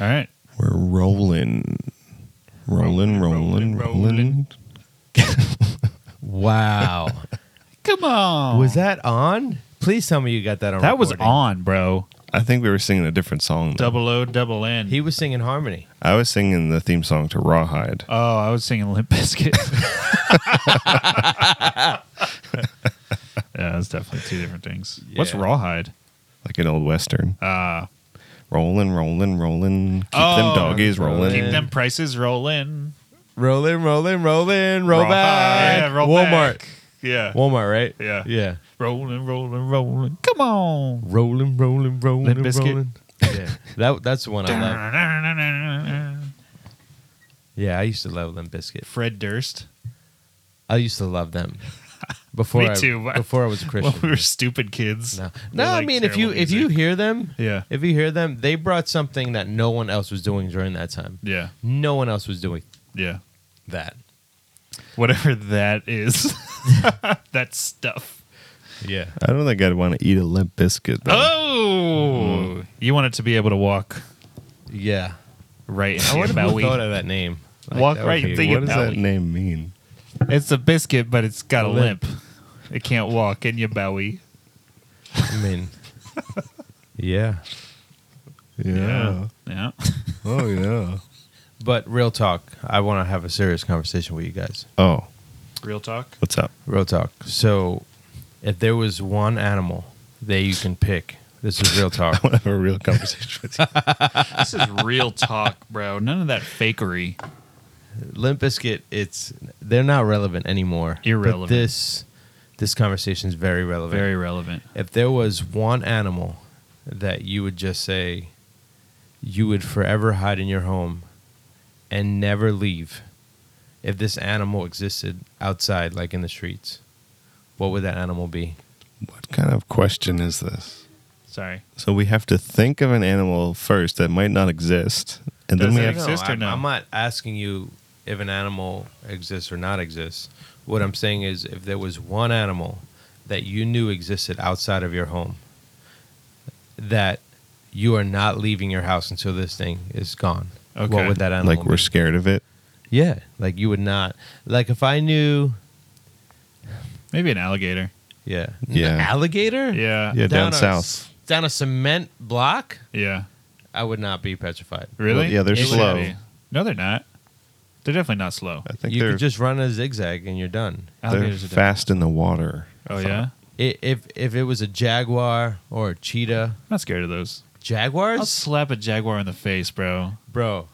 All right. We're rolling. Rolling, rolling, rolling. Wow. Come on. was that on? Please tell me you got that on. That was recording. on, bro. I think we were singing a different song. though. Double O, double N. He was singing harmony. I was singing the theme song to Rawhide. oh, I was singing Limp Bizkit. yeah, that's definitely two different things. What's Yeah. Rawhide? like an old western. Ah. Rolling, rolling, rolling. Keep Oh, them doggies rolling. Keep them prices rolling. Rolling, rolling, rolling, roll back. Yeah, roll Walmart. back. Yeah. Walmart, right? Yeah. Yeah. Rolling, rolling, rolling. Come on. Rolling, rolling, rolling, Limp Bizkit. rolling. Yeah. That that's the one I love. Yeah, I used to love Limp Bizkit. Fred Durst. I used to love them. Before Me I, too, but- Before I was a Christian. Well, we were stupid kids. no, no. I mean, if you terrible if you hear them, Yeah. if you hear them, they brought something that no one else was doing during that time. Yeah. No one else was doing Yeah. that. Whatever that is. that stuff. Yeah. I don't think I'd want to eat a limp biscuit though. Oh, mm. you want it to be able to walk Yeah. right into I your wonder who belly. thought of that name. Walk that would right be- into what does that name mean? It's a biscuit, but it's got a A limp. limp. It can't walk in your belly. I mean, yeah. Yeah. Yeah. Oh yeah. But real talk, I want to have a serious conversation with you guys. Oh, Real talk. what's up? Real talk. So, if there was one animal that you can pick, this is real talk. I want to have a real conversation with you. This is real talk, bro. None of that fakery. Limp Bizkit, it's they're not relevant anymore. Irrelevant. But this this conversation is very relevant. Very relevant. if there was one animal that you would just say you would forever hide in your home and never leave, if this animal existed outside, like in the streets, what would that animal be? What kind of question is this? Sorry. So we have to think of an animal first that might not exist, and then we have exist or I'm, no? I'm not asking you if an animal exists or not exists. What I'm saying is, if there was one animal that you knew existed outside of your home, that you are not leaving your house until this thing is gone. Okay. What would that animal like we're be? scared of it. Yeah, like you would not. Like if I knew, Maybe an alligator. yeah, Yeah. An alligator, Yeah. Yeah, down, a, south. down a cement block, Yeah. I would not be petrified. Really? Well, yeah, they're It slow. No, they're not. They're definitely not slow. I think You they're could just run a zigzag and you're done. they're Alligators are different. fast in the water. Oh yeah. I- If if it was a jaguar or a cheetah, I'm not scared of those. I'll jaguars, slap a jaguar in the face, bro. bro.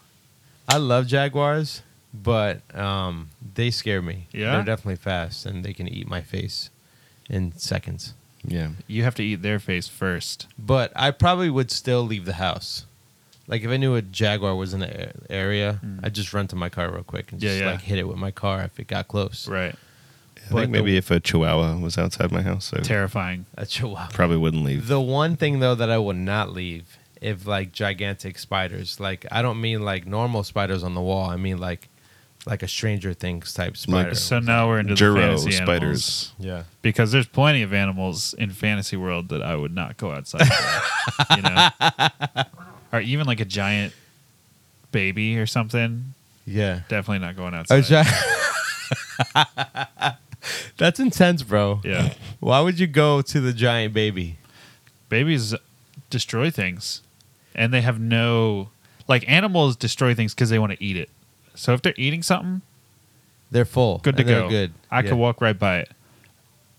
I love jaguars, but um, they scare me. Yeah? they're definitely fast and they can eat my face in seconds. Yeah. You have to eat their face first. But I probably would still leave the house. Like if I knew a jaguar was in the a- area, Mm. I'd just run to my car real quick and Yeah, just yeah. like hit it with my car if it got close. Right. I But think maybe the- if a chihuahua was outside my house, I Terrifying. A chihuahua. probably wouldn't leave. The one thing though that I would not leave if like gigantic spiders, like I don't mean like normal spiders on the wall. I mean like like a Stranger Things type spider. So now we're into the Juro fantasy spiders. animals. yeah. Because there's plenty of animals in fantasy world that I would not go outside. for, you know, or even like a giant baby or something. Yeah. Definitely not going outside. gi- That's intense, bro. yeah, Why would you go to the giant baby? babies destroy things, and they have no like animals destroy things because they want to eat it. So if they're eating something, They're full. good to go. Good. I yeah. could walk right by it.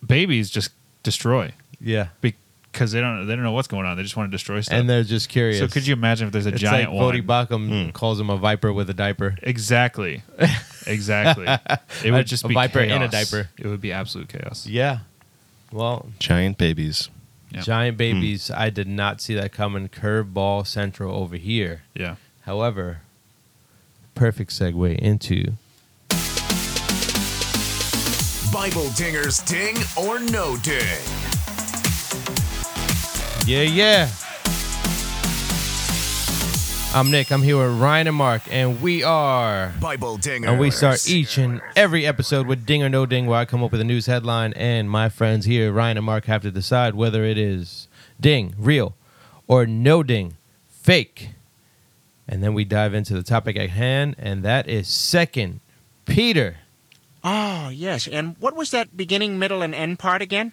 Babies just destroy Yeah. Because they don't they don't know what's going on. They just want to destroy stuff. And they're just curious. so could you imagine if there's a It's giant like one? Bodie Bacham hmm. calls him a viper with a diaper. Exactly. Exactly. It would just a be viper in a diaper. It would be absolute chaos. Yeah. Well, Giant babies. Yeah. giant hmm. babies, I did not see that coming. Curveball central over here. Yeah. However, perfect segue into Bible dingers ding or no ding. Yeah, yeah. I'm Nick. I'm here with Ryan and Mark, and we are. Bible dingers. And we start each and every episode with Ding or No Ding, where I come up with a news headline, and my friends here, Ryan and Mark, have to decide whether it is ding, real, or no ding, fake. And then we dive into the topic at hand, and that is Second Peter. Oh, yes. And what was that beginning, middle, and end part again?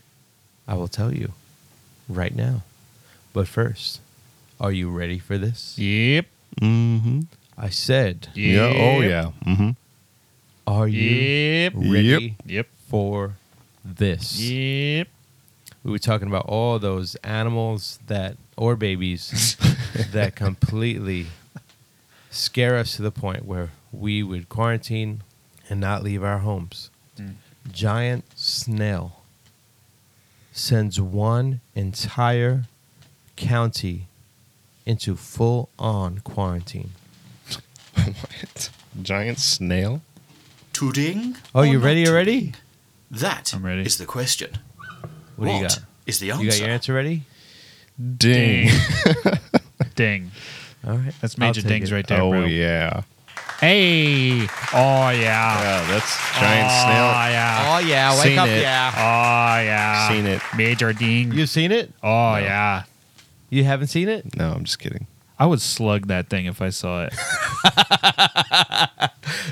I will tell you right now. But first, are you ready for this? Yep. Mm-hmm. I said, Yeah. Oh yeah. Mm-hmm. are you Yep. ready Yep. for this? Yep. We were talking about all those animals that, or babies, that completely scare us to the point where we would quarantine and not leave our homes. Mm. Giant snail sends one entire county into full on quarantine. What? Giant snail? Tooting? Oh, you not ready tooting? already? That I'm ready. is the question. What do you got? is the answer? You got your answer ready? Ding. Ding. All right. That's I'll major take dings it. right there, oh bro. yeah. Hey. Oh yeah. Yeah, that's giant snail. oh, snail. yeah. Oh, yeah. Wake Seen up, it. yeah. Oh yeah. Seen it. Major ding. You seen it? oh yeah. You haven't seen it? No, I'm just kidding. I would slug that thing if I saw it.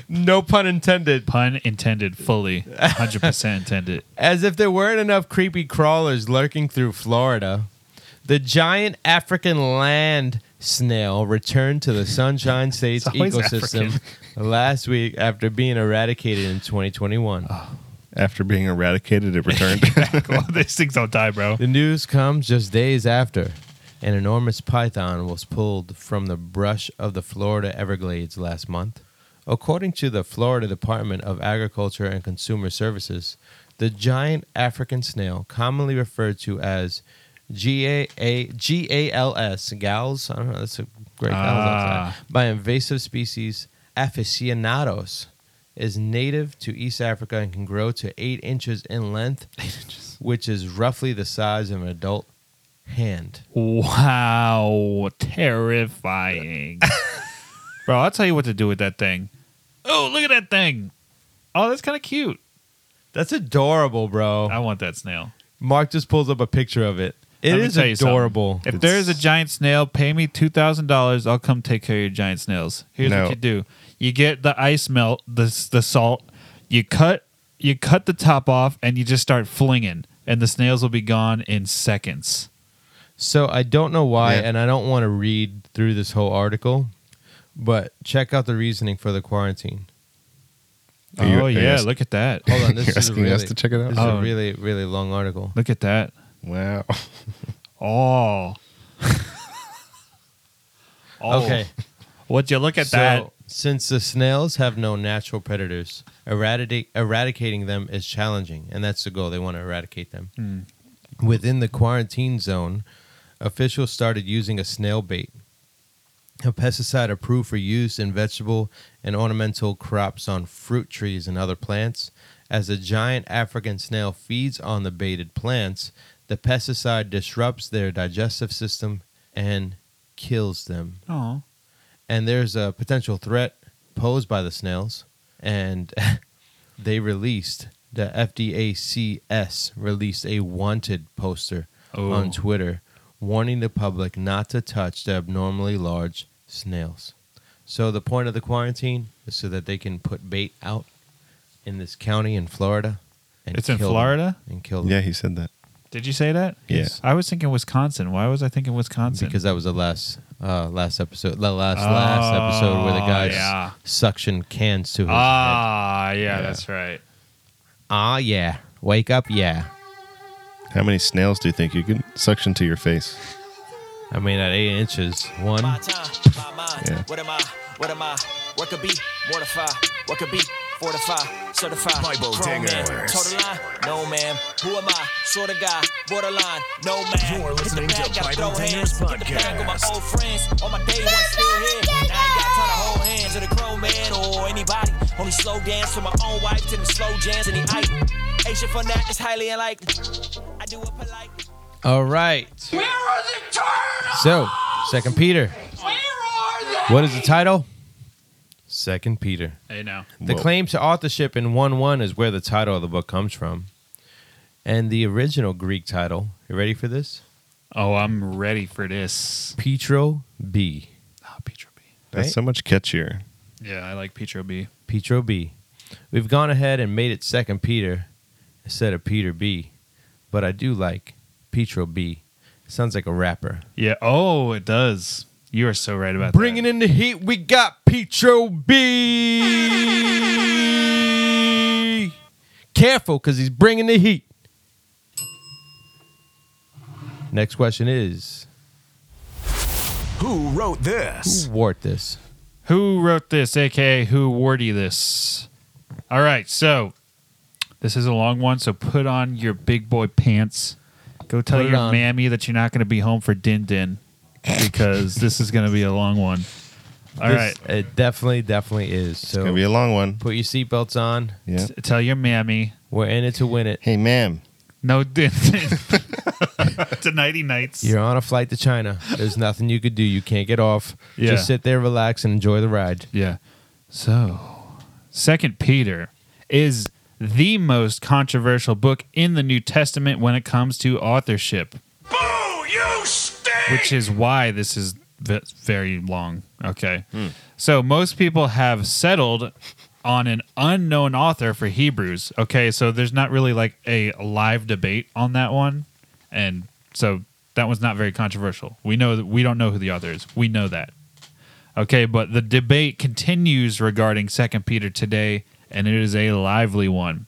No pun intended. Pun intended fully. 100% intended. As if there weren't enough creepy crawlers lurking through Florida, the giant African land snail returned to the Sunshine State's It's always ecosystem last week after being eradicated in 2021. After being eradicated, it returned. well, these things don't die, bro. The news comes just days after an enormous python was pulled from the brush of the Florida Everglades last month. According to the Florida Department of Agriculture and Consumer Services, the giant African snail, commonly referred to as G-A-L-S, gals, I don't know, that's a great gals Ah. by invasive species aficionados, is native to East Africa and can grow to 8 inches in length which is roughly the size of an adult hand. Wow. Terrifying. bro, I'll tell you what to do with that thing. Oh, look at that thing. Oh, that's kind of cute. That's adorable, bro. I want that snail. Mark just pulls up a picture of it. It Let me is tell you something. adorable. If there's a giant snail, pay me two thousand dollars. I'll come take care of your giant snails. Here's No. what you do: you get the ice melt, the the salt. You cut you cut the top off, and you just start flinging, and the snails will be gone in seconds. So I don't know why, Yeah. and I don't want to read through this whole article, but check out the reasoning for the quarantine. Are oh you yeah, ask- look at that. Hold on, this You're is asking really, us to check it out? This is Oh. a really, really long article. Look at that. Wow. Oh. oh. Okay. Would you look at so, that? Since the snails have no natural predators, eradicate, eradicating them is challenging, and that's the goal. They want to eradicate them. Hmm. Within the quarantine zone, officials started using a snail bait, a pesticide approved for use in vegetable and ornamental crops on fruit trees and other plants. As a giant African snail feeds on the baited plants, the pesticide disrupts their digestive system and kills them Oh. and there's a potential threat posed by the snails, and they released the FDACS released a wanted poster Oh. on Twitter warning the public not to touch the abnormally large snails. So the point of the quarantine is so that they can put bait out in this county in Florida. And It's in kill them. Florida? and kill them. Yeah, he said that. Did you say that? Yeah. I was thinking Wisconsin. Why was I thinking Wisconsin? because that was the last uh, last episode, the last last episode where the Oh, guy yeah. suction cans to his head. ah, yeah, Yeah. that's right. Ah, yeah. Wake up, yeah. How many snails do you think you can suction to your face? I mean, at eight inches, one. My my mind. Yeah. What am I? What am I? What could be? Mortify. What could be? Fortify. Certify. Bible Grown man. dingers. Total line. No, ma'am. Who am I? Sort of guy. Borderline. No, man. You're listening Hit the to bag, gotta Bible Dingers hands. Hit the bag with my Podcast. old friends. All my day ones still here. I ain't got time to hold hands with a grown man or anybody. Only slow dance with my own wife to the slow jams and the idol. Asian for that is highly unlikely. I do it politely. All right. So, Second Peter. What is the title? Second Peter. Hey, now. The Whoa. claim to authorship in 1 1 is where the title of the book comes from. And the original Greek title, you ready for this? Oh, I'm ready for this. Petro B. Ah, oh, Petra B. That's Right? so much catchier. Yeah, I like Petro B. Petro B. We've gone ahead and made it Second Peter instead of Peter B. But I do like Petro B. Sounds like a rapper. Yeah. Oh, it does. You are so right about Bringing that. in the heat, we got Petro B. Careful, because he's bringing the heat. Next question is Who wrote this? Who wrote this? Who wrote this, aka who wardy this? All right, so this is a long one, so put on your big boy pants. Go tell Put it your on. mammy that you're not going to be home for din din because this is going to be a long one. All right, This- It definitely, definitely is. So Gonna be a long one. put your seatbelts on. Yeah. t- tell your mammy. We're in it to win it. Hey, ma'am. No din din. to nighty nights. You're on a flight to China. There's nothing you could do. You can't get off. Yeah. Just sit there, relax, and enjoy the ride. Yeah. So, Second Peter is the most controversial book in the New Testament when it comes to authorship. Boo! You stink! which is why this is v- very long. Okay. Hmm. So most people have settled on an unknown author for Hebrews. Okay. So there's not really like a live debate on that one. And so that one's not very controversial. We know that we don't know who the author is. We know that. Okay. But the debate continues regarding Second Peter today, and it is a lively one.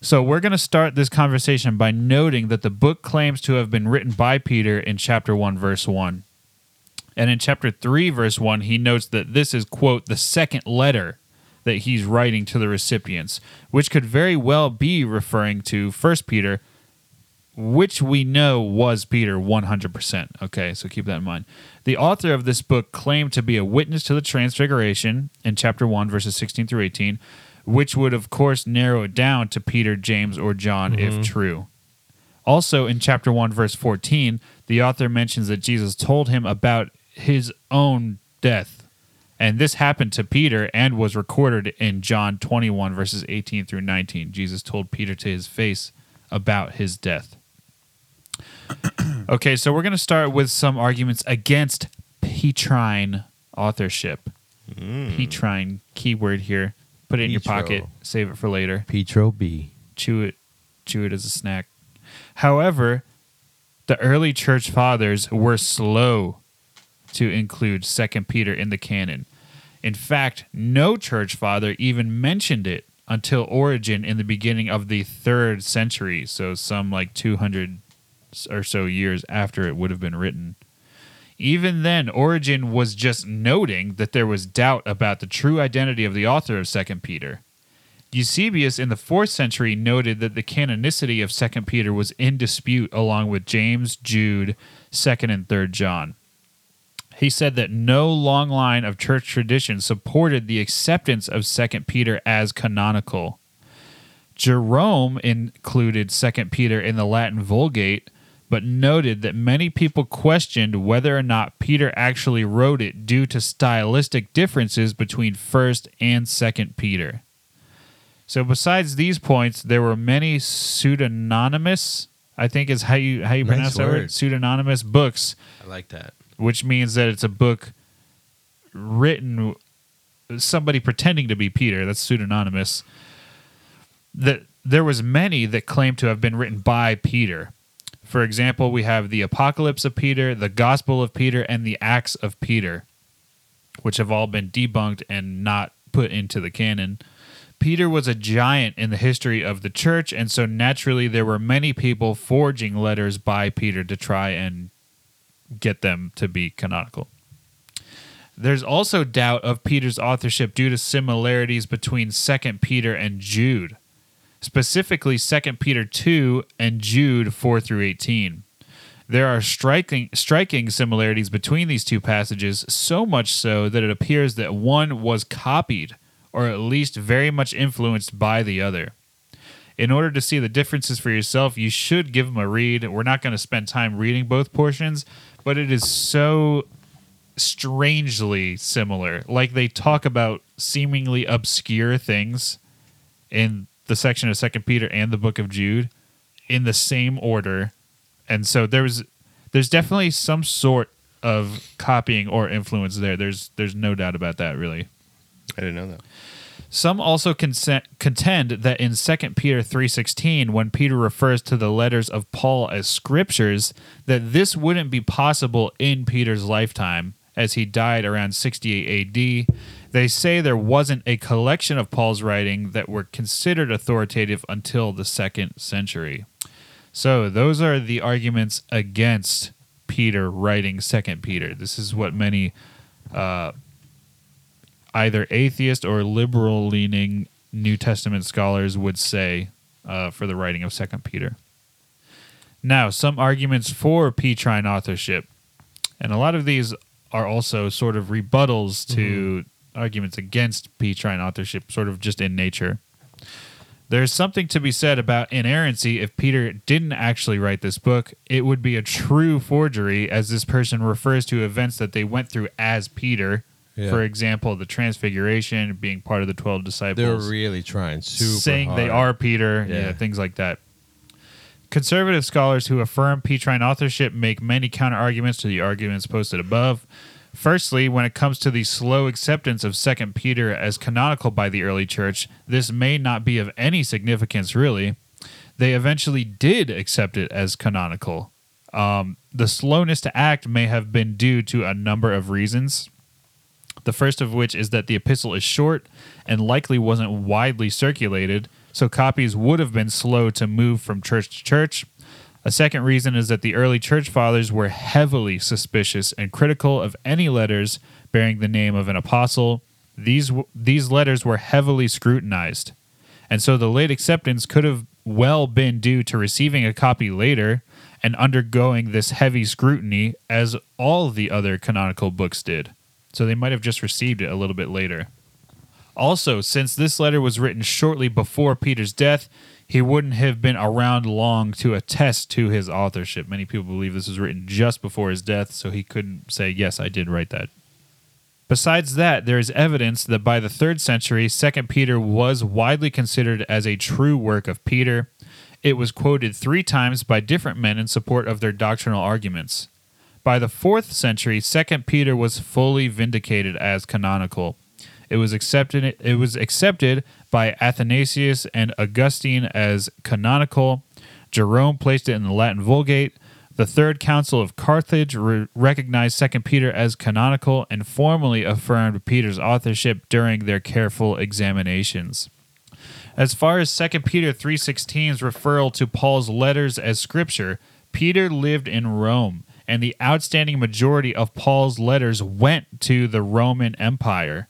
So we're going to start this conversation by noting that the book claims to have been written by Peter in chapter 1 verse 1. And in chapter 3 verse 1 he notes that this is quote the second letter that he's writing to the recipients, which could very well be referring to 1 Peter which we know was Peter 100%. Okay, so keep that in mind. The author of this book claimed to be a witness to the transfiguration in chapter 1, verses 16 through 18, which would, of course, narrow it down to Peter, James, or John if mm-hmm. true. Also, in chapter 1, verse 14, the author mentions that Jesus told him about his own death. And this happened to Peter and was recorded in John 21, verses 18 through 19. Jesus told Peter to his face about his death. okay, so we're going to start with some arguments against Petrine authorship. Mm. Petrine, keyword here. Put it in your Petro. pocket, save it for later Petro B. chew it chew it as a snack. However, the early church fathers were slow to include Second Peter in the canon. In fact, no church father even mentioned it until Origen in the beginning of the 3rd century, so some like 200 or so years after it would have been written. Even then, Origen was just noting that there was doubt about the true identity of the author of Second Peter. Eusebius in the fourth century noted that the canonicity of Second Peter was in dispute along with James, Jude, Second and Third John. He said that no long line of church tradition supported the acceptance of Second Peter as canonical. Jerome included Second Peter in the Latin Vulgate, but noted that many people questioned whether or not Peter actually wrote it due to stylistic differences between First and Second Peter. So besides these points, there were many pseudonymous, I think is how you how you Nice pronounce that word, word. pseudonymous books, I like that. which means that it's a book written somebody pretending to be Peter. That's pseudonymous. That there was many that claim to have been written by Peter. For example, we have the Apocalypse of Peter, the Gospel of Peter, and the Acts of Peter, which have all been debunked and not put into the canon. Peter was a giant in the history of the church, and so naturally there were many people forging letters by Peter to try and get them to be canonical. There's also doubt of Peter's authorship due to similarities between 2nd Peter and Jude, specifically 2nd Peter 2 and Jude 4 through 18. There are striking striking similarities between these two passages, so much so that it appears that one was copied or at least very much influenced by the other. In order to see the differences for yourself, you should give them a read. We're not going to spend time reading both portions, but it is so strangely similar. Like they talk about seemingly obscure things in the section of Second Peter and the book of Jude in the same order. And so there was there's definitely some sort of copying or influence there. There's there's no doubt about that really. I didn't know that. Some also consent, contend that in 2 Peter 3:16 when Peter refers to the letters of Paul as scriptures that this wouldn't be possible in Peter's lifetime as he died around 68 AD. They say there wasn't a collection of Paul's writing that were considered authoritative until the 2nd century. So, those are the arguments against Peter writing 2nd Peter. This is what many uh, either atheist or liberal leaning New Testament scholars would say uh, for the writing of Second Peter. Now, some arguments for Petrine authorship, and a lot of these are also sort of rebuttals to arguments against Petrine authorship, sort of just in nature. There's something to be said about inerrancy. If Peter didn't actually write this book, it would be a true forgery, as this person refers to events that they went through as Peter. Yeah. For example, the Transfiguration, being part of the 12 disciples They're really trying super saying they are Peter, yeah. Yeah. things like that. Conservative scholars who affirm Petrine authorship make many counter arguments to the arguments posted above. Firstly, when it comes to the slow acceptance of Second Peter as canonical by the early church, this may not be of any significance really. They eventually did accept it as canonical. Um, the slowness to act may have been due to a number of reasons. The first of which is that the epistle is short and likely wasn't widely circulated, so copies would have been slow to move from church to church. A second reason is that the early church fathers were heavily suspicious and critical of any letters bearing the name of an apostle. These these letters were heavily scrutinized. And so the late acceptance could have well been due to receiving a copy later and undergoing this heavy scrutiny as all the other canonical books did. So they might have just received it a little bit later. Also, since this letter was written shortly before Peter's death, he wouldn't have been around long to attest to his authorship. Many people believe this was written just before his death, so he couldn't say, Yes, I did write that. Besides that, there is evidence that by the third century, 2 Peter was widely considered as a true work of Peter. It was quoted three times by different men in support of their doctrinal arguments. By the fourth century, 2 Peter was fully vindicated as canonical. It was accepted it was accepted by Athanasius and Augustine as canonical. Jerome placed it in the Latin Vulgate. The Third Council of Carthage re- recognized 2 Peter as canonical and formally affirmed Peter's authorship during their careful examinations. As far as 2 Peter 3:16's referral to Paul's letters as scripture, Peter lived in Rome, and the outstanding majority of Paul's letters went to the Roman Empire.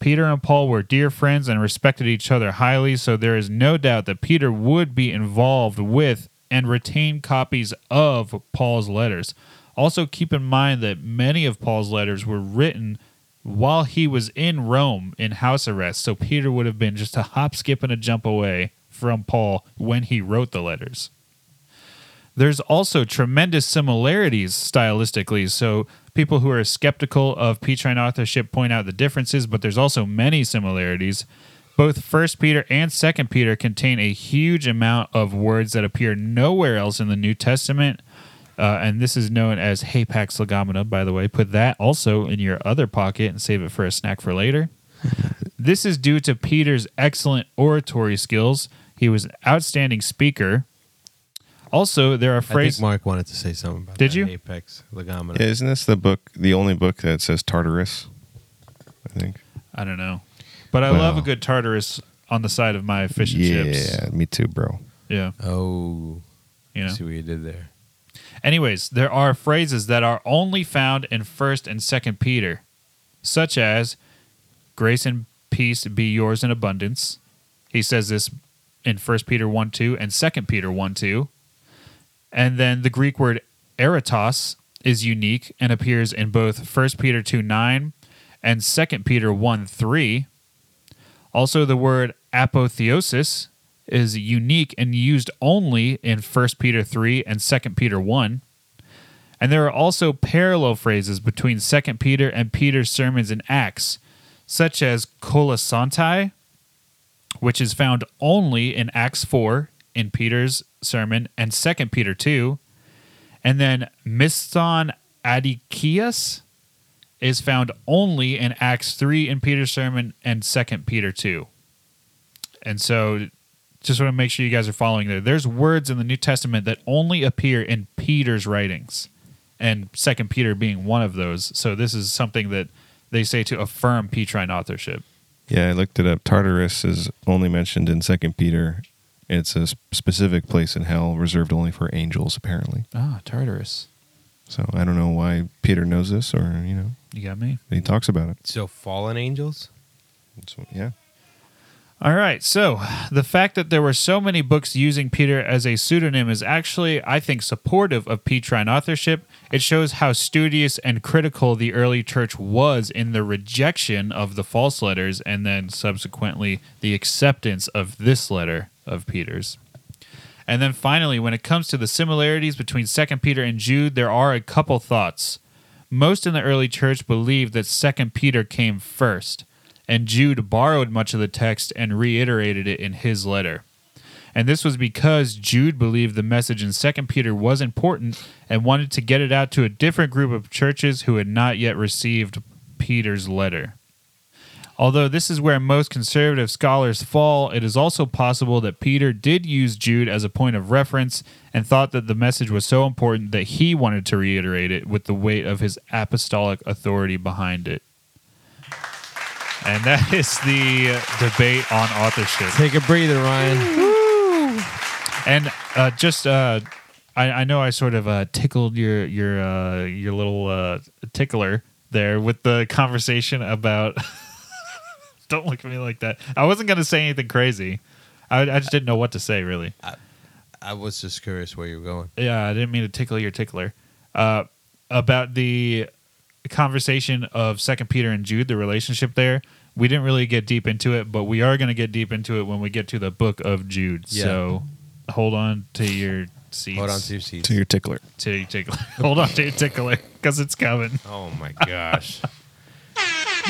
Peter and Paul were dear friends and respected each other highly, so there is no doubt that Peter would be involved with and retain copies of Paul's letters. Also, keep in mind that many of Paul's letters were written while he was in Rome in house arrest, so Peter would have been just a hop, skip, and a jump away from Paul when he wrote the letters. There's also tremendous similarities stylistically, so people who are skeptical of Petrine authorship point out the differences, but there's also many similarities. Both First Peter and Second Peter contain a huge amount of words that appear nowhere else in the New Testament, uh, and this is known as Hapax Legomena. By the way, put that also in your other pocket and save it for a snack for later. this is due to Peter's excellent oratory skills. He was an outstanding speaker. Also, there are I think phrases. Mark wanted to say something about Did that you? Apex Legomena. Isn't this the book, the only book that says Tartarus? I think. I don't know, but I love a Well. good Tartarus on the side of my fish and yeah, chips. me too, bro. Yeah, Oh, you know. see what you did there. Anyways, there are phrases that are only found in First and Second Peter, such as "Grace and peace be yours in abundance." He says this in First Peter one two and Second Peter one two, and then the Greek word "eratos" is unique and appears in both First Peter two nine and Second Peter one three. Also, the word apotheosis is unique and used only in 1 Peter 3 and 2 Peter 1. And there are also parallel phrases between 2 Peter and Peter's sermons in Acts, such as kolosontai, which is found only in Acts 4 in Peter's sermon and Second Peter 2, and then miston adikias is found only in Acts 3 in Peter's sermon and Second Peter 2. And so just want to make sure you guys are following there. There's words in the New Testament that only appear in Peter's writings, and Second Peter being one of those. So this is something that they say to affirm Petrine authorship. Yeah, I looked it up. Tartarus is only mentioned in Second Peter. It's a specific place in hell reserved only for angels, apparently. Ah, Tartarus. So I don't know why Peter knows this, or you know, You got me. he talks about it. So fallen angels. So, yeah. All right. So the fact that there were so many books using Peter as a pseudonym is actually, I think, supportive of Petrine authorship. It shows how studious and critical the early church was in the rejection of the false letters and then subsequently the acceptance of this letter of Peter's. And then finally, when it comes to the similarities between 2 Peter and Jude, there are a couple thoughts. Most in the early church believed that 2 Peter came first, and Jude borrowed much of the text and reiterated it in his letter. And this was because Jude believed the message in 2 Peter was important and wanted to get it out to a different group of churches who had not yet received Peter's letter. Although this is where most conservative scholars fall, it is also possible that Peter did use Jude as a point of reference and thought that the message was so important that he wanted to reiterate it with the weight of his apostolic authority behind it. And that is the debate on authorship. Take a breather, Ryan. And uh, just, uh, I, I know I sort of uh, tickled your your uh, your little uh, tickler there with the conversation about. Don't look at me like that. I wasn't going to say anything crazy. I, I just didn't know what to say, really. I was just curious where you were going. Yeah, I didn't mean to tickle your tickler. Uh, about the conversation of Second Peter and Jude, the relationship there. We didn't really get deep into it, but we are going to get deep into it when we get to the book of Jude. Yeah. So hold on to your seats. Hold on to your seats. To your tickler. to your tickler. hold on to your tickler because it's coming. Oh my gosh.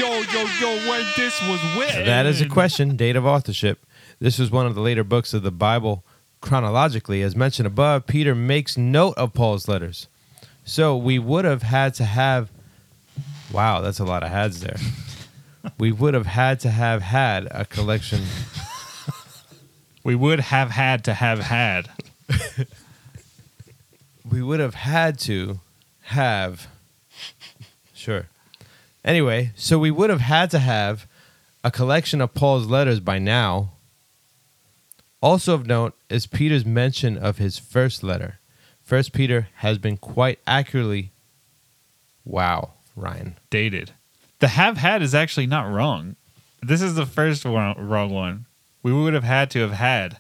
Yo, yo, yo, when this was written. that is a question. Date of authorship. This was one of the later books of the Bible chronologically. As mentioned above, Peter makes note of Paul's letters. So we would have had to have. Wow, that's a lot of hads there. we would have had to have had a collection. We would have had to have had. We would have had to have. Sure. Anyway, so we would have had to have a collection of Paul's letters by now. Also of note is Peter's mention of his first letter. First Peter has been quite accurately Wow, Ryan. dated. The have had is actually not wrong. This is the first one, wrong one. We would have had to have had.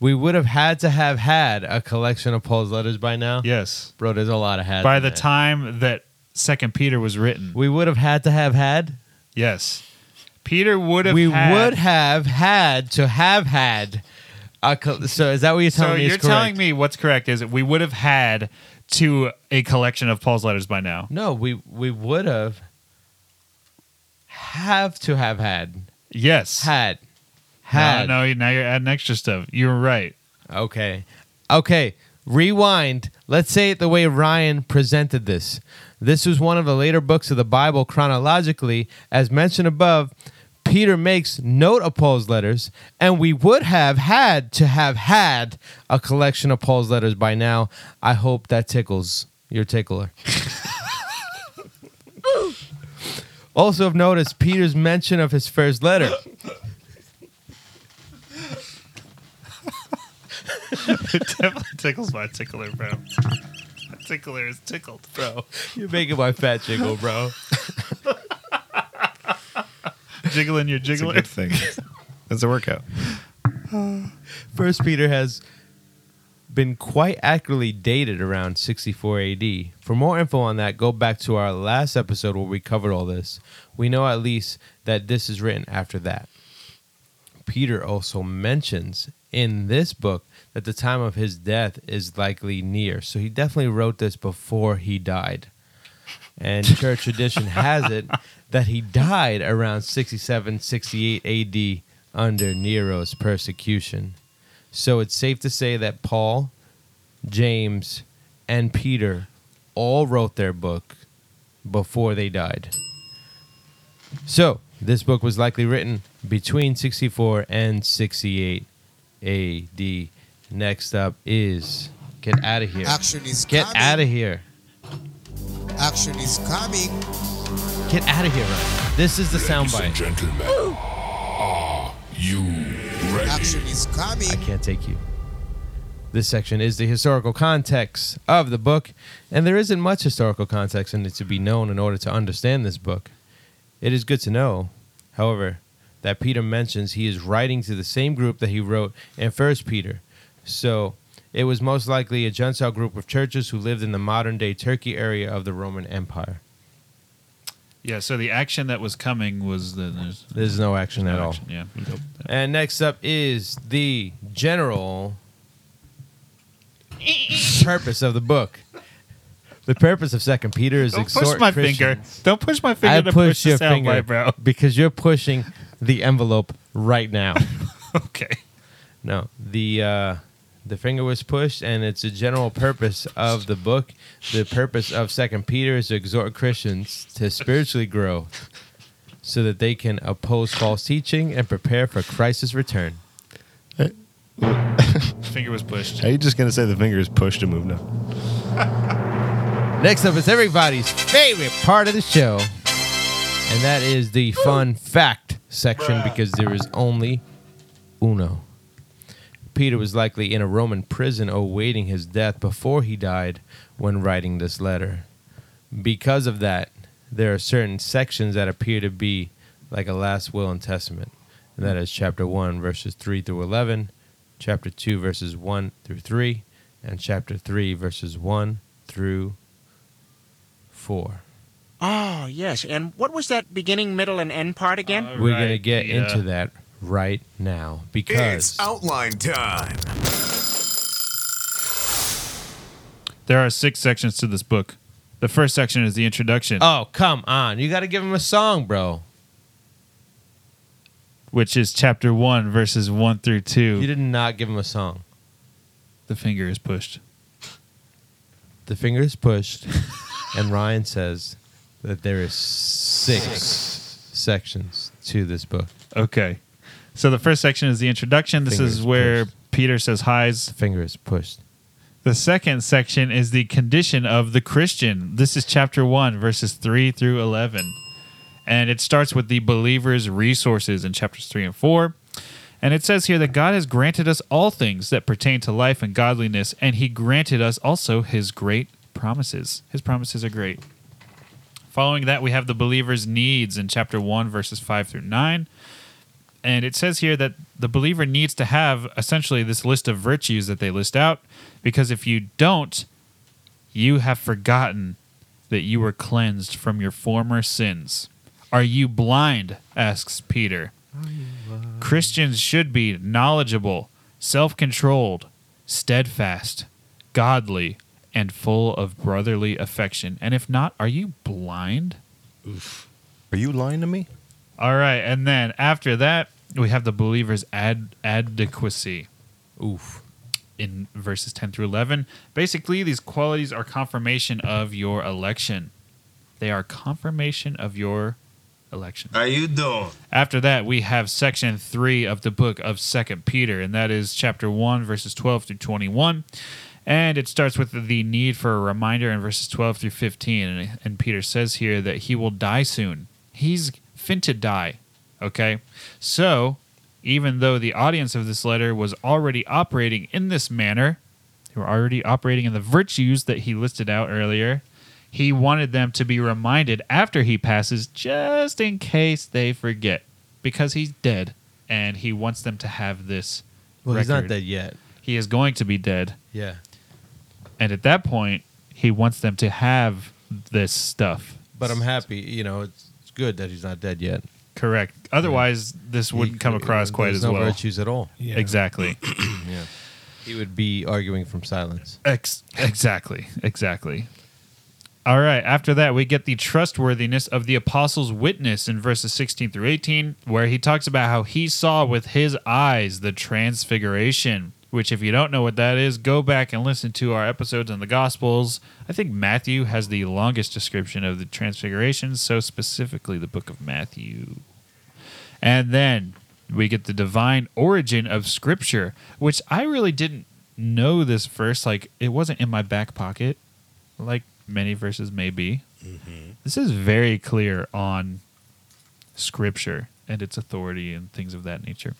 We would have had to have had a collection of Paul's letters by now. Yes. Bro, there's a lot of had. By the time that Second Peter was written. we would have had to have had. Yes. Peter would have we had, would have had to have had a so is that what you're telling So me you're correct? telling me what's correct is we would have had to a collection of Paul's letters by now. no we we would have have to have had Yes. had had No, no, now you're adding extra stuff. You were right. okay okay rewind let's say it the way ryan presented this this is one of the later books of the bible chronologically. As mentioned above peter makes note of paul's letters and we would have had to have had a collection of paul's letters by now. I hope that tickles your tickler. Also have noticed peter's mention of his first letter. It definitely tickles my tickler, bro. My tickler is tickled, bro. you're making my fat jiggle bro Jiggling your It's a jiggler. good thing. That's a workout. First Peter has been quite accurately dated around 64 AD. For more info on that, go back to our last episode where we covered all this. We know at least that this is written after that. Peter also mentions in this book that the time of his death is likely near. So he definitely wrote this before he died. And church tradition has it that he died around 67, 68 AD under Nero's persecution. So it's safe to say that Paul, James, and Peter all wrote their book before they died. So, this book was likely written between 64 and 68 AD. Next up is get out of here. Action is Get coming. out of here. Action is coming. Get out of here, Ryan. This is the soundbite. gentlemen, are you ready? Action is coming. I can't take you. This section is the historical context of the book, and there isn't much historical context in it to be known in order to understand this book. It is good to know, however, that Peter mentions he is writing to the same group that he wrote in First Peter. So it was most likely a Gentile group of churches who lived in the modern day Turkey area of the Roman Empire. Yeah, so the action that was coming was the there's There's no action at no all. action, Yeah. Nope. And next up is the general purpose of the book. The purpose of Second Peter is Don't exhort push my finger. Don't push my finger I to push push the your sound finger, bite, bro. because you're pushing the envelope right now. Okay. no, the uh, the finger was pushed, and it's a general purpose of the book. The purpose of Second Peter is to exhort Christians to spiritually grow, so that they can oppose false teaching and prepare for Christ's return. Finger was pushed. Are you just gonna say the finger is pushed to move now? Next up is everybody's favorite part of the show, and that is the fun fact section because there is only uno. Peter was likely in a Roman prison awaiting his death before he died when writing this letter. Because of that, there are certain sections that appear to be like a last will and testament. And that is chapter 1, verses 3 through 11, chapter 2, verses 1 through 3, and chapter 3, verses 1 through 4. Oh, yes. And what was that beginning, middle, and end part again? All We're going to get the, uh, into that right now because It's outline time. There are six sections to this book. The first section is the introduction, Oh, come on. You got to give him a song, bro. which is chapter one, verses one through two. You did not give him a song. the finger is pushed. The finger is pushed, and Ryan says that there is six sections to this book. Okay. So the first section is the introduction. This Finger is where pushed. Peter says hi's. The finger is pushed. The second section is the condition of the Christian. This is chapter 1, verses 3 through 11. And it starts with the believer's resources in chapters 3 and 4. And it says here that God has granted us all things that pertain to life and godliness, and He granted us also His great promises. His promises are great. Following that, we have the believer's needs in chapter 1, verses 5 through 9. And it says here that the believer needs to have essentially this list of virtues that they list out, because if you don't, you have forgotten that you were cleansed from your former sins. Are you blind? asks Peter. Christians should be knowledgeable, self controlled, steadfast, godly, and full of brotherly affection. And if not, are you blind? Are you lying to me? All right, and then after that, we have the believer's ad- adequacy. Oof. In verses 10 through 11. Basically, these qualities are confirmation of your election. They are confirmation of your election. How you doing? After that, we have section 3 of the book of Second Peter, and that is chapter 1, verses 12 through 21. And it starts with the need for a reminder in verses 12 through 15. And, and Peter says here that he will die soon. He's fin to die. Okay? So, even though the audience of this letter was already operating in this manner, they were already operating in the virtues that he listed out earlier, he wanted them to be reminded after he passes just in case they forget because he's dead and he wants them to have this Well, he's not dead yet. he is going to be dead Yeah. and at that point he wants them to have this stuff But I'm happy. You know, it's good that he's not dead yet. correct. Otherwise this wouldn't He- come across uh, quite there's as no well. virtues at all. exactly. Yeah. He would be arguing from silence. Ex- exactly. Exactly. All right. After that we get the trustworthiness of the apostles witness in verses 16 through 18 where he talks about how he saw with his eyes the transfiguration which, if you don't know what that is, go back and listen to our episodes on the Gospels. I think Matthew has the longest description of the Transfiguration, so specifically the book of Matthew. And then we get the divine origin of Scripture, which I really didn't know this verse. Like, it wasn't in my back pocket, like many verses may be. Mm-hmm. This is very clear on Scripture and its authority and things of that nature.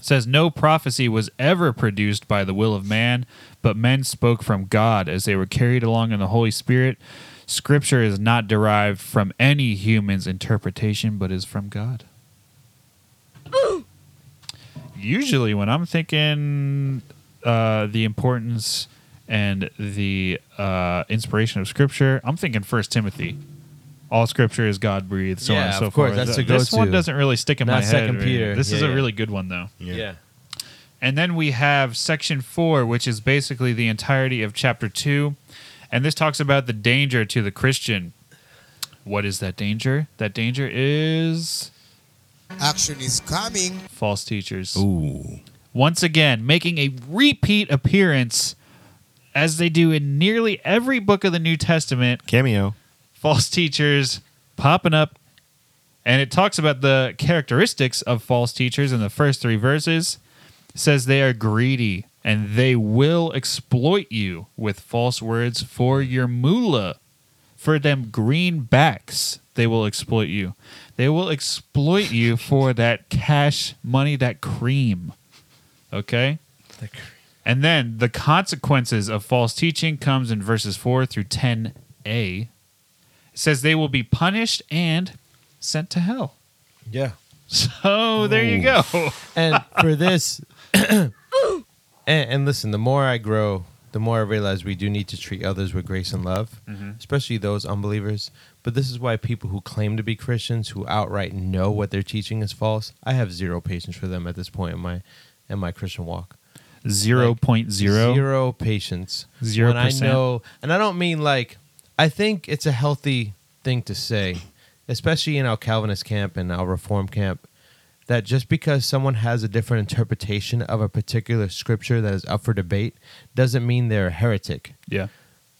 Says, No prophecy was ever produced by the will of man, but men spoke from God as they were carried along in the Holy Spirit. Scripture is not derived from any human's interpretation, but is from God. Usually, when I'm thinking uh, the importance and the uh, inspiration of Scripture, I'm thinking First Timothy. All Scripture is God breathed, so on Yeah, and so of course, forth. that's the this one go-to. doesn't really stick in Not my head. Second really. Peter. This is Yeah, a yeah. really good one, though. Yeah. And then we have section four, which is basically the entirety of chapter two. And this talks about the danger to the Christian. What is that danger? That danger is Action is coming. false teachers. Ooh. Once again, making a repeat appearance, as they do in nearly every book of the New Testament, Cameo. False teachers popping up. And it talks about the characteristics of false teachers in the first three verses. It says they are greedy and they will exploit you with false words for your moolah. For them greenbacks, they will exploit you. They will exploit you for that cash money, that cream. Okay? The. And then the consequences of false teaching comes in verses 4 through 10a. Says they will be punished and sent to hell. Yeah. So there you go. and for this and, and listen the more i grow the more i realize we do need to treat others with grace and love mm-hmm. especially those unbelievers but this is why people who claim to be christians who outright know what they're teaching is false i have zero patience for them at this point in my in my christian walk Zero point zero. zero patience Zero when i percent. know and i don't mean like i think it's a healthy thing to say especially in our calvinist camp and our reform camp that just because someone has a different interpretation of a particular scripture that is up for debate doesn't mean they're a heretic. Yeah.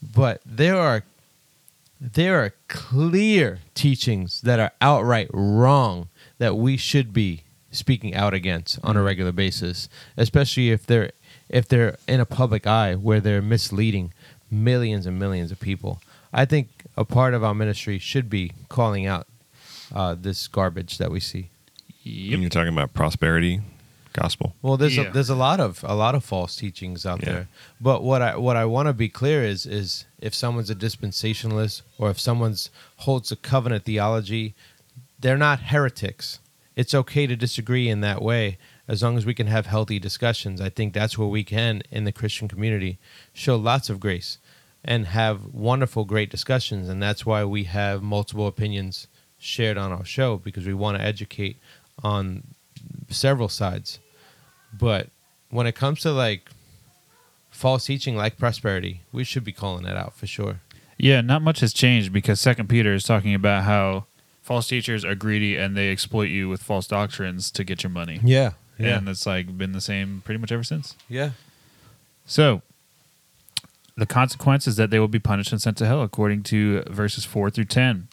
but there are there are clear teachings that are outright wrong that we should be speaking out against on a mm-hmm. regular basis especially if they're if they're in a public eye where they're misleading millions and millions of people i think a part of our ministry should be calling out uh, this garbage that we see And you're talking about prosperity gospel. well, there's Yeah. a, there's a lot of a lot of false teachings out Yeah. there. But what I what I want to be clear is is if someone's a dispensationalist or if someone's holds a covenant theology, they're not heretics. It's okay to disagree in that way as long as we can have healthy discussions. I think that's where we can in the Christian community show lots of grace and have wonderful great discussions and that's why we have multiple opinions shared on our show because we want to educate on several sides. But when it comes to like false teaching like prosperity, we should be calling that out for sure. Yeah, not much has changed because Second Peter is talking about how false teachers are greedy and they exploit you with false doctrines to get your money. Yeah. Yeah. And it's like been the same pretty much ever since. Yeah. So the consequence is that they will be punished and sent to hell, according to verses 4 through 10.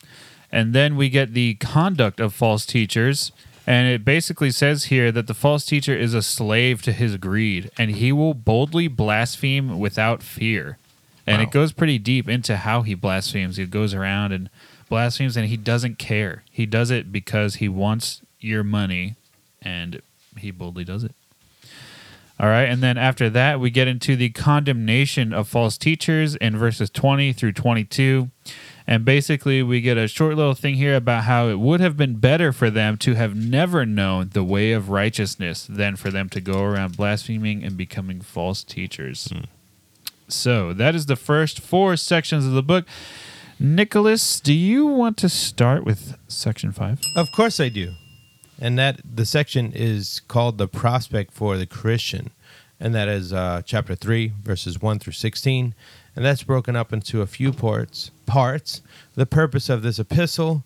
And then we get the conduct of false teachers. And it basically says here that the false teacher is a slave to his greed and he will boldly blaspheme without fear. And Wow. it goes pretty deep into how he blasphemes. He goes around and blasphemes and he doesn't care. He does it because he wants your money and he boldly does it. All right, and then after that, we get into the condemnation of false teachers in verses 20 through 22. And basically, we get a short little thing here about how it would have been better for them to have never known the way of righteousness than for them to go around blaspheming and becoming false teachers. Hmm. So, that is the first four sections of the book. Nicholas, do you want to start with section five? Of course I do. And that the section is called the prospect for the Christian. And that is uh, chapter 3, verses 1 through 16. And that's broken up into a few parts. Parts. The purpose of this epistle,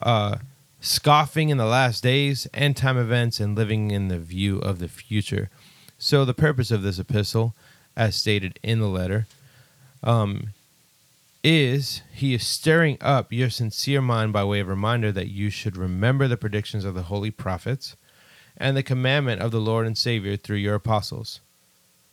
uh, scoffing in the last days, end time events, and living in the view of the future. So, the purpose of this epistle, as stated in the letter, um, is he is stirring up your sincere mind by way of reminder that you should remember the predictions of the holy prophets and the commandment of the Lord and Savior through your apostles.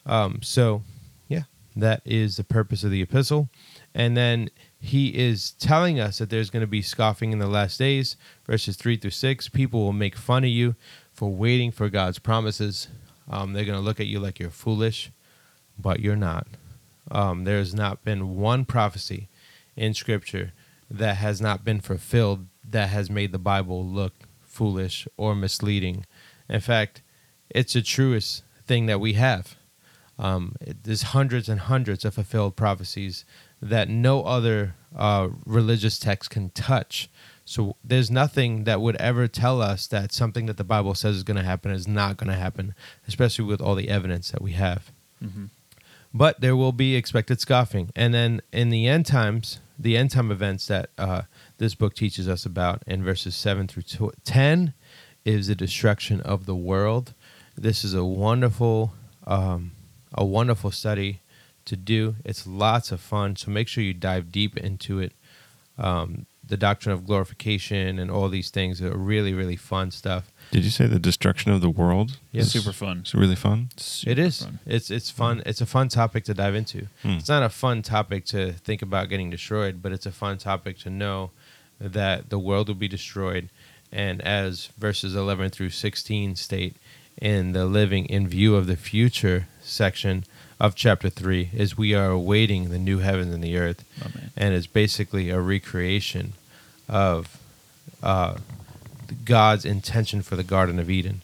Um, so, yeah, that is the purpose of the epistle. And then he is telling us that there's going to be scoffing in the last days, verses 3 through 6. People will make fun of you for waiting for God's promises. Um, they're going to look at you like you're foolish, but you're not. Um, has not been one prophecy in Scripture that has not been fulfilled that has made the Bible look foolish or misleading. In fact, it's the truest thing that we have. Um, it- there's hundreds and hundreds of fulfilled prophecies that no other uh, religious text can touch. So there's nothing that would ever tell us that something that the Bible says is going to happen is not going to happen, especially with all the evidence that we have. But there will be expected scoffing, and then in the end times, the end time events that uh, this book teaches us about in verses seven through ten is the destruction of the world. This is a wonderful, um, a wonderful study to do. It's lots of fun, so make sure you dive deep into it. Um, the doctrine of glorification and all these things are really, really fun stuff. Did you say the destruction of the world? Yes. Super fun. It's really fun. Super it is. fun. It's it's fun. It's a fun topic to dive into. Hmm. It's not a fun topic to think about getting destroyed, but it's a fun topic to know that the world will be destroyed. And as verses 11 through 16 state in the living in view of the future section of chapter 3 is we are awaiting the new heavens and the earth. Amen. And it's basically a recreation of uh, God's intention for the Garden of Eden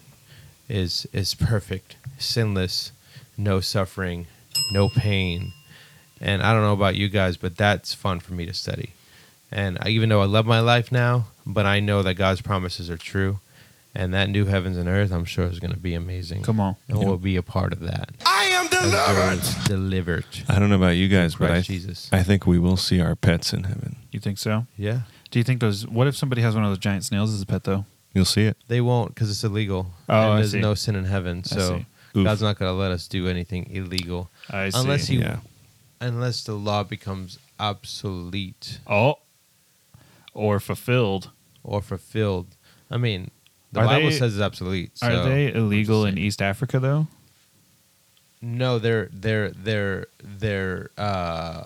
is is perfect, sinless, no suffering, no pain. And I don't know about you guys, but that's fun for me to study. And I, even though I love my life now, but I know that God's promises are true, and that new heavens and earth, I'm sure is going to be amazing. Come on. and we'll be a part of that. I am delivered. Delivered. I don't know about you guys, but I, Jesus. I think we will see our pets in heaven. You think so? Yeah, Do you think those? What if somebody has one of those giant snails as a pet, though? You'll see it. they won't because it's illegal. Oh, and I there's see. no sin in heaven, so see. God's not going to let us do anything illegal I see. unless he, Yeah. unless the law becomes obsolete oh, or fulfilled. Or fulfilled. I mean, the Are Bible they- says it's obsolete. Are so they I'm illegal in. East Africa though? No, they're they're they're they're uh,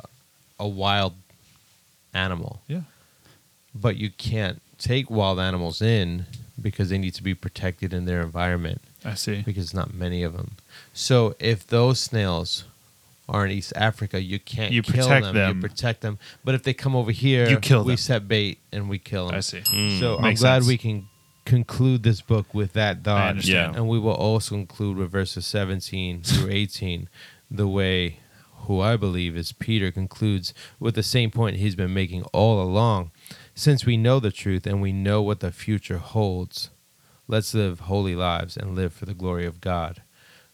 a wild animal. Yeah. But you can't take wild animals in because they need to be protected in their environment I see. because not many of them. So if those snails are in East Africa, you can't You kill protect them, them. You protect them. But if they come over here, You kill we them. set bait and we kill them. I see. So hmm. I'm Makes glad sense. we can conclude this book with that thought. understand. And we will also include with verses 17 through 18, the way who I believe is Peter concludes with the same point he's been making all along. Since we know the truth and we know what the future holds, let's live holy lives and live for the glory of God.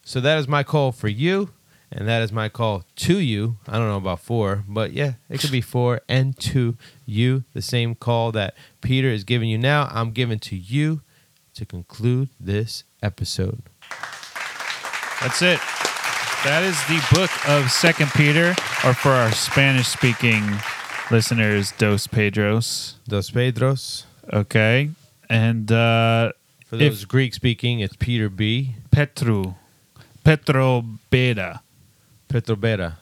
So that is my call for you. And that is my call to you. I don't know about four, but yeah, it could be four and to you. The same call that Peter is giving you now, I'm giving to you to conclude this episode. That's it. That is the book of Second Peter, or for our Spanish-speaking listeners, Dos Pedros. Dos Pedros. Okay, and uh, For those Greek speaking, it's Peter B. Petru, Petro Beta. Petrobera.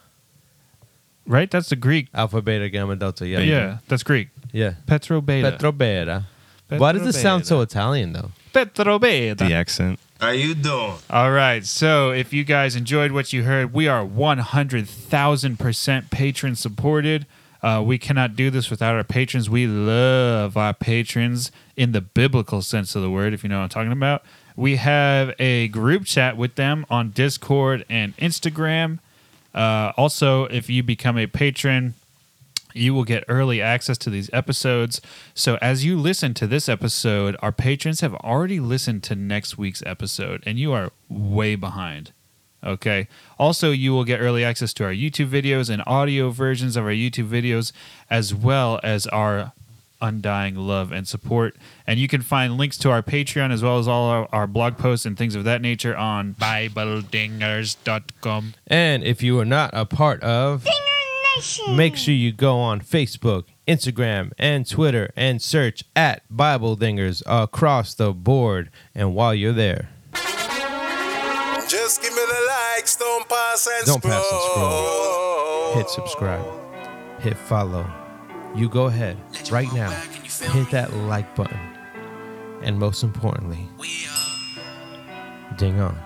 Right, that's the Greek. Alpha, Beta, Gamma, Delta. Yeah. Yeah, that's Greek. Yeah. Petro Beta. Petrobera. Why does this sound so Italian, though? Petro Beta. The accent. How you doing? All right. So if you guys enjoyed what you heard, we are 100,000% patron supported. Uh, we cannot do this without our patrons. We love our patrons in the biblical sense of the word, if you know what I'm talking about. We have a group chat with them on Discord and Instagram. Uh, also, if you become a patron, you will get early access to these episodes. So, as you listen to this episode, our patrons have already listened to next week's episode, and you are way behind. Okay. Also, you will get early access to our YouTube videos and audio versions of our YouTube videos, as well as our undying love and support. And you can find links to our Patreon as well as all our, our blog posts and things of that nature on BibleDingers.com. And if you are not a part of, Dinger Nation, make sure you go on Facebook, Instagram, and Twitter and search at Bible Dingers across the board. And while you're there, Just give me the likes, don't pass and Don't pass and scroll. hit subscribe, hit follow. You go ahead right now, hit that like button. And most importantly, ding on.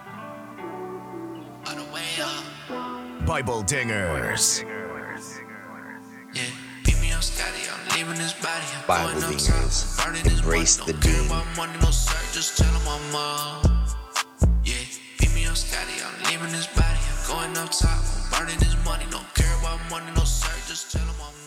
Bible Dingers. Bible Dingers. Embrace the dean. Just tell him I'm uh, yeah. Beat me up, Scotty. I'm leaving his body. I'm going up top. I'm burning his money. Don't care about money, no sir. Just tell him I'm.